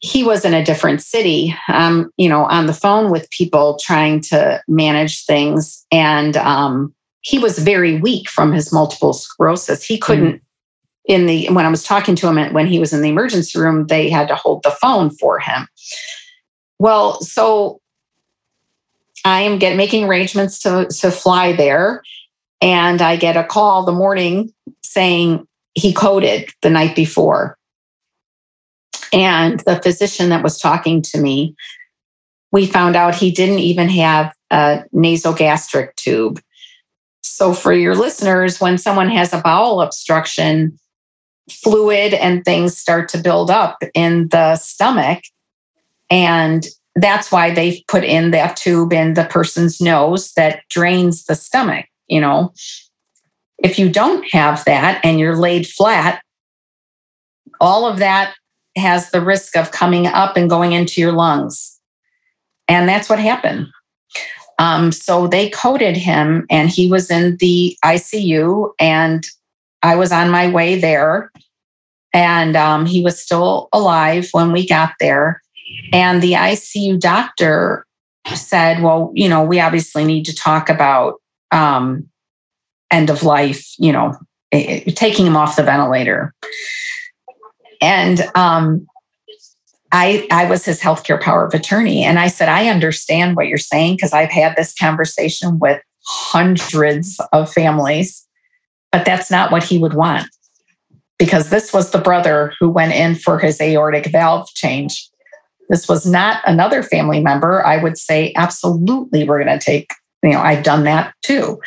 He was in a different city, um, you know, on the phone with people trying to manage things. And um, he was very weak from his multiple sclerosis. He couldn't, in the, when I was talking to him when he was in the emergency room, they had to hold the phone for him. Well, so I am get making arrangements to to fly there, and I get a call the morning saying he coded the night before. And the physician that was talking to me, we found out he didn't even have a nasogastric tube. So, for your listeners, when someone has a bowel obstruction, fluid and things start to build up in the stomach. And that's why they've put in that tube in the person's nose that drains the stomach. You know, if you don't have that and you're laid flat, all of that has the risk of coming up and going into your lungs. And that's what happened. Um, so they coded him, and he was in the ICU, and I was on my way there. And um, he was still alive when we got there. And the ICU doctor said, Well, you know, we obviously need to talk about um, end of life, you know, taking him off the ventilator. And um, I, I was his healthcare power of attorney. And I said, I understand what you're saying because I've had this conversation with hundreds of families, but that's not what he would want. Because this was the brother who went in for his aortic valve change. This was not another family member. I would say, absolutely, we're going to take, you know, I've done that too.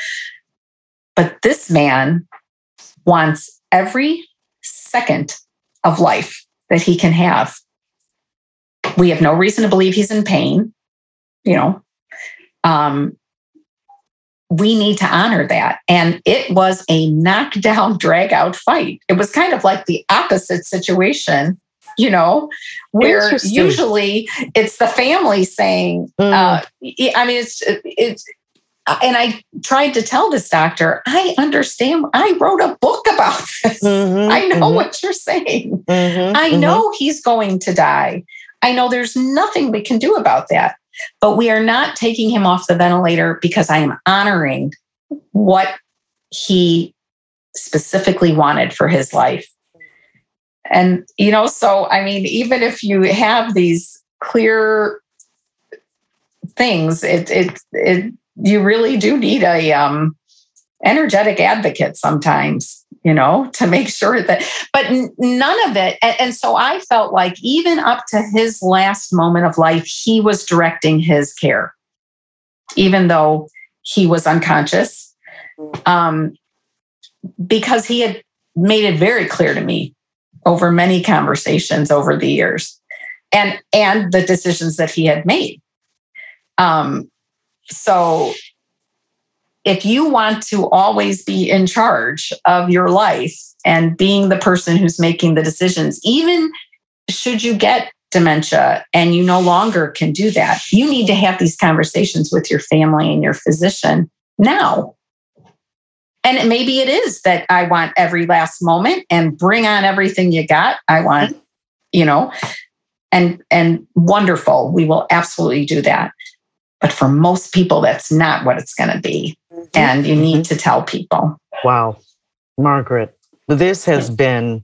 But this man wants every second of life that he can have. We have no reason to believe he's in pain. You know, um, we need to honor that. And it was a knockdown, (laughs) drag out fight. It was kind of like the opposite situation, you know, where usually it's the family saying, mm. uh, I mean, it's, it's, and I tried to tell this doctor, I understand. I wrote a book about (laughs) this. Mm-hmm, I know mm-hmm. what you're saying. Mm-hmm, I mm-hmm. know he's going to die. I know there's nothing we can do about that. But we are not taking him off the ventilator because I am honoring what he specifically wanted for his life. And, you know, so I mean, even if you have these clear things, it, it, it, you really do need a um, energetic advocate sometimes you know (laughs) to make sure that but none of it and, and, so i felt like even up to his last moment of life he was directing his care even though he was unconscious. Um, because he had made it very clear to me over many conversations over the years and and the decisions that he had made um, so if you want to always be in charge of your life and being the person who's making the decisions, even should you get dementia and you no longer can do that, you need to have these conversations with your family and your physician now. And maybe it is that I want every last moment and bring on everything you got. I want, you know, and and wonderful. We will absolutely do that. But for most people, that's not what it's going to be. Mm-hmm. And you need mm-hmm. to tell people. Wow. Margaret, this has been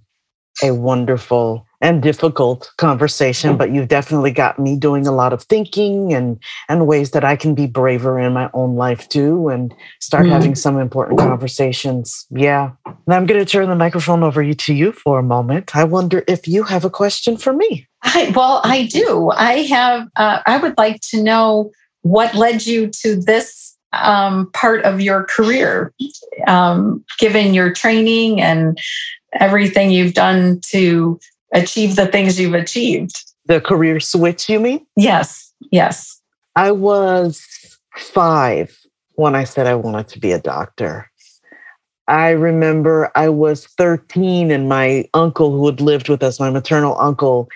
a wonderful and difficult conversation, but you've definitely got me doing a lot of thinking and and ways that I can be braver in my own life too and start mm-hmm. having some important conversations. Yeah. Now I'm going to turn the microphone over to you for a moment. I wonder if you have a question for me. I, well, I do. I have. Uh, I would like to know what led you to this um, part of your career, um, given your training and everything you've done to achieve the things you've achieved? The career switch, you mean? Yes, yes. I was five when I said I wanted to be a doctor. I remember I was 13 and my uncle who had lived with us, my maternal uncle,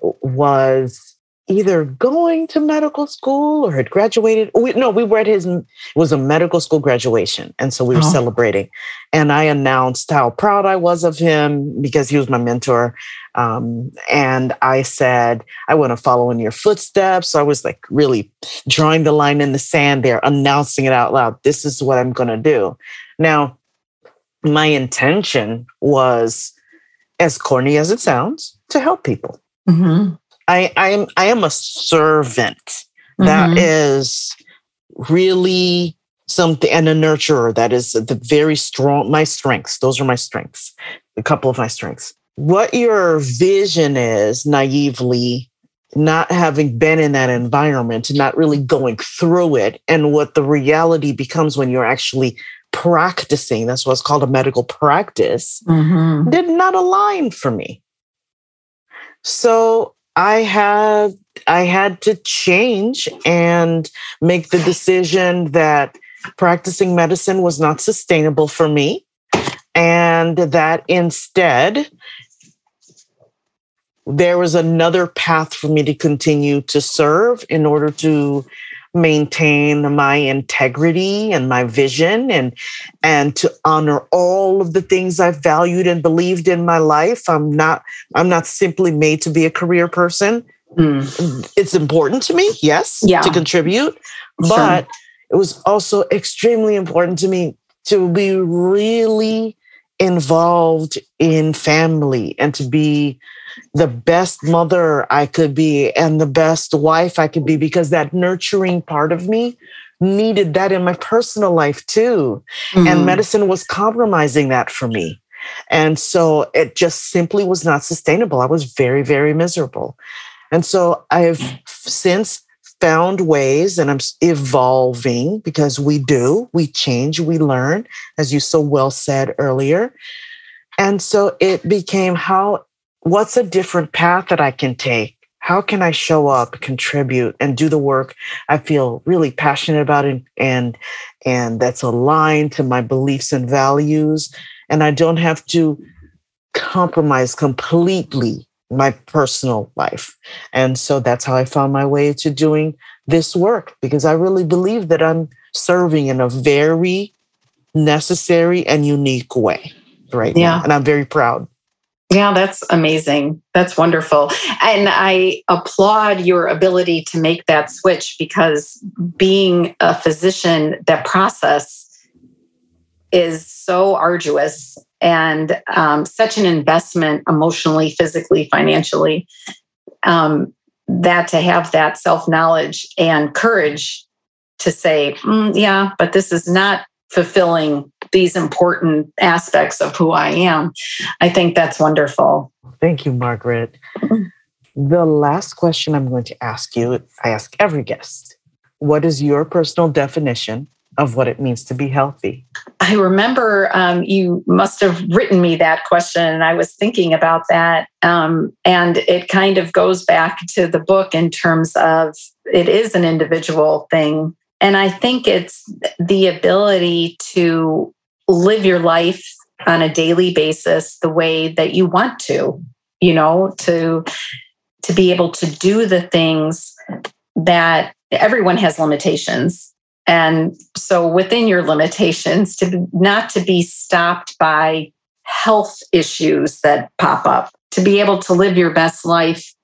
was either going to medical school or had graduated. We, no, we were at his, it was a medical school graduation. And so we were oh. celebrating. And I announced how proud I was of him because he was my mentor. Um, and I said, I want to follow in your footsteps. So I was like really drawing the line in the sand there, announcing it out loud. This is what I'm going to do. Now, my intention was, as corny as it sounds, to help people. Mm-hmm. I, I am I am a servant. Mm-hmm. That is really something and a nurturer. That is the very strong my strengths. Those are my strengths. A couple of my strengths. What your vision is naively not having been in that environment, not really going through it, and what the reality becomes when you're actually practicing, that's what's called a medical practice, mm-hmm. did not align for me. So I had I had to change and make the decision that practicing medicine was not sustainable for me and that instead there was another path for me to continue to serve in order to maintain my integrity and my vision and and to honor all of the things I've valued and believed in my life. I'm not I'm not simply made to be a career person. Mm. It's important to me, yes, yeah. to contribute, but it was also extremely important to me to be really involved in family and to be the best mother I could be and the best wife I could be because that nurturing part of me needed that in my personal life too. Mm-hmm. And medicine was compromising that for me. And so it just simply was not sustainable. I was very, very miserable. And so I've since found ways and I'm evolving because we do, we change, we learn, as you so well said earlier. And so it became how what's a different path that I can take? How can I show up, contribute, and do the work I feel really passionate about and and, and that's aligned to my beliefs and values? And I don't have to compromise completely my personal life. And so that's how I found my way to doing this work because I really believe that I'm serving in a very necessary and unique way right yeah. now. And I'm very proud. Yeah, that's amazing. That's wonderful. And I applaud your ability to make that switch because being a physician, that process is so arduous and um, such an investment emotionally, physically, financially. Um, that to have that self knowledge and courage to say, mm, yeah, but this is not fulfilling these important aspects of who I am. I think that's wonderful. Thank you, Margaret. The last question I'm going to ask you, I ask every guest. What is your personal definition of what it means to be healthy? I remember um, you must have written me that question, and I was thinking about that. Um, and it kind of goes back to the book in terms of it is an individual thing. And I think it's the ability to live your life on a daily basis the way that you want to you know to to be able to do the things that everyone has limitations. And so within your limitations to not to be stopped by health issues that pop up to be able to live your best life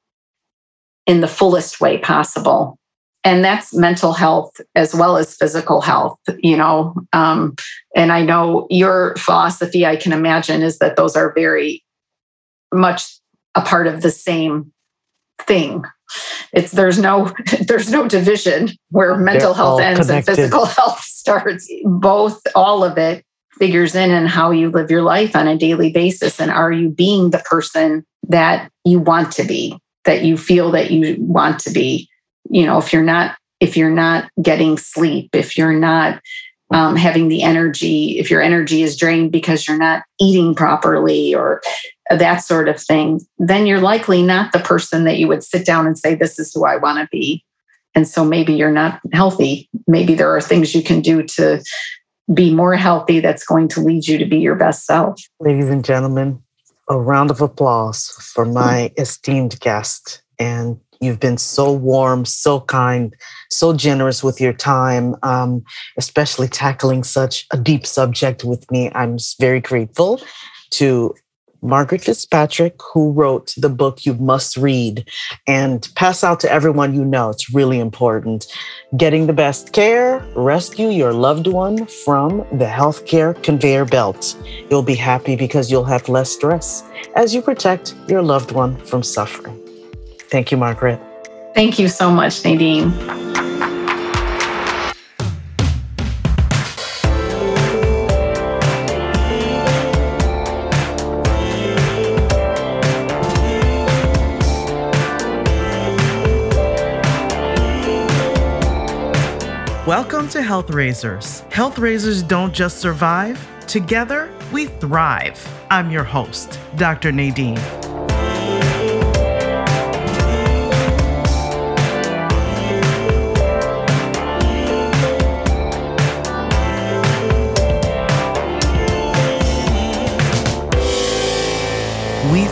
in the fullest way possible and that's mental health as well as physical health you know um, and i know your philosophy i can imagine is that those are very much a part of the same thing. It's there's no (laughs) there's no division where mental They're health ends connected. and physical (laughs) health starts. Both all of it figures in and how you live your life on a daily basis. And are you being the person that you want to be that you feel that you want to be you know if you're not if you're not getting sleep if you're not um, having the energy if your energy is drained because you're not eating properly or that sort of thing then you're likely not the person that you would sit down and say this is who i want to be. And so maybe you're not healthy. Maybe there are things you can do to be more healthy that's going to lead you to be your best self. Ladies and gentlemen a round of applause for my esteemed guest and You've been so warm, so kind, so generous with your time, um, especially tackling such a deep subject with me. I'm very grateful to Margaret Fitzpatrick, who wrote the book You Must Read and pass out to everyone you know. It's really important. Getting the best care, rescue your loved one from the healthcare conveyor belt. You'll be happy because you'll have less stress as you protect your loved one from suffering. Thank you, Margaret. Thank you so much, Nadine. Welcome to Health Raisers. Health Raisers don't just survive, together we thrive. I'm your host, Dr. Nadine.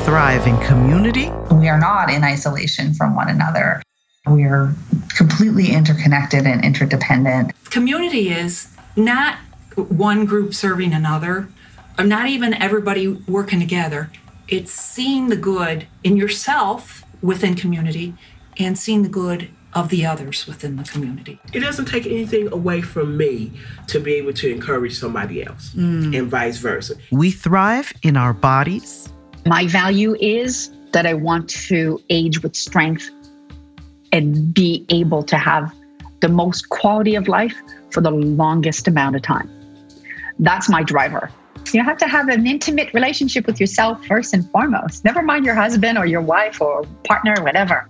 Thrive in community. We are not in isolation from one another. We are completely interconnected and interdependent. Community is not one group serving another, or not even everybody working together. It's seeing the good in yourself within community and seeing the good of the others within the community. It doesn't take anything away from me to be able to encourage somebody else mm. and vice versa. We thrive in our bodies. My value is that I want to age with strength and be able to have the most quality of life for the longest amount of time. That's my driver. You have to have an intimate relationship with yourself first and foremost. Never mind your husband or your wife or partner or whatever.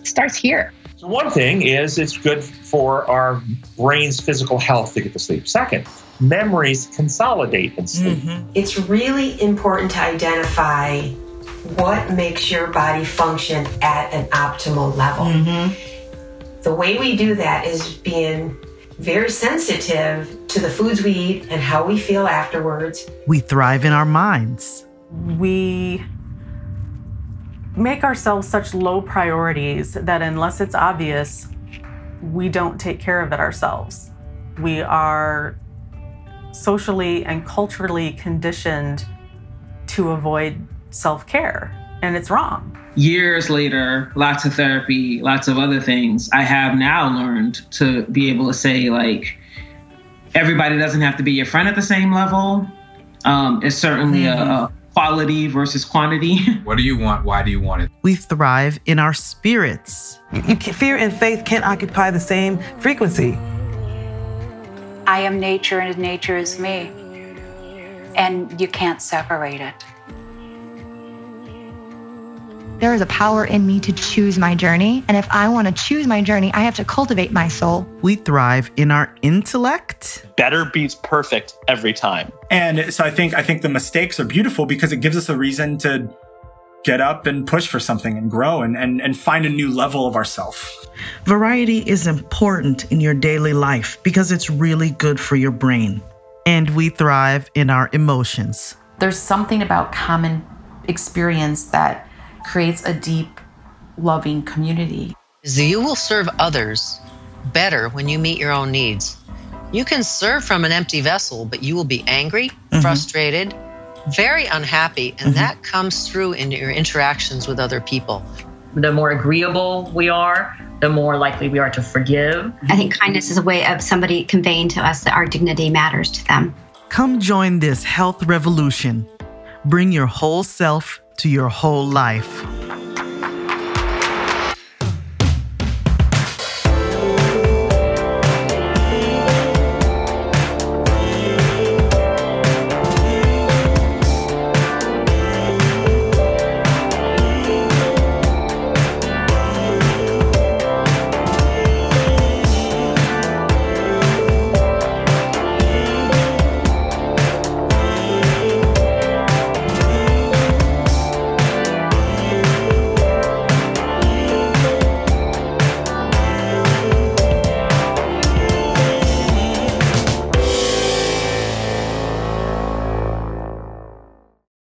It starts here. So one thing is it's good for our brain's physical health to get to sleep. Second, memories consolidate in sleep. Mm-hmm. It's really important to identify what makes your body function at an optimal level. Mm-hmm. The way we do that is being very sensitive to the foods we eat and how we feel afterwards. We thrive in our minds. We make ourselves such low priorities that unless it's obvious, we don't take care of it ourselves. We are socially and culturally conditioned to avoid self care, and it's wrong. Years later, lots of therapy, lots of other things, I have now learned to be able to say, like, everybody doesn't have to be your friend at the same level. Um, it's certainly mm-hmm. a, a quality versus quantity. (laughs) What do you want? Why do you want it? We thrive in our spirits. You, fear and faith can't occupy the same frequency. I am nature and nature is me. And you can't separate it. There is a power in me to choose my journey. And if I want to choose my journey, I have to cultivate my soul. We thrive in our intellect. Better beats perfect every time. And so I think I think the mistakes are beautiful because it gives us a reason to get up and push for something and grow and, and, and find a new level of ourself. Variety is important in your daily life because it's really good for your brain. And we thrive in our emotions. There's something about common experience that creates a deep, loving community. You will serve others better when you meet your own needs. You can serve from an empty vessel, but you will be angry, mm-hmm. frustrated, very unhappy, and mm-hmm. that comes through in your interactions with other people. The more agreeable we are, the more likely we are to forgive. I think kindness is a way of somebody conveying to us that our dignity matters to them. Come join this health revolution. Bring your whole self to your whole life.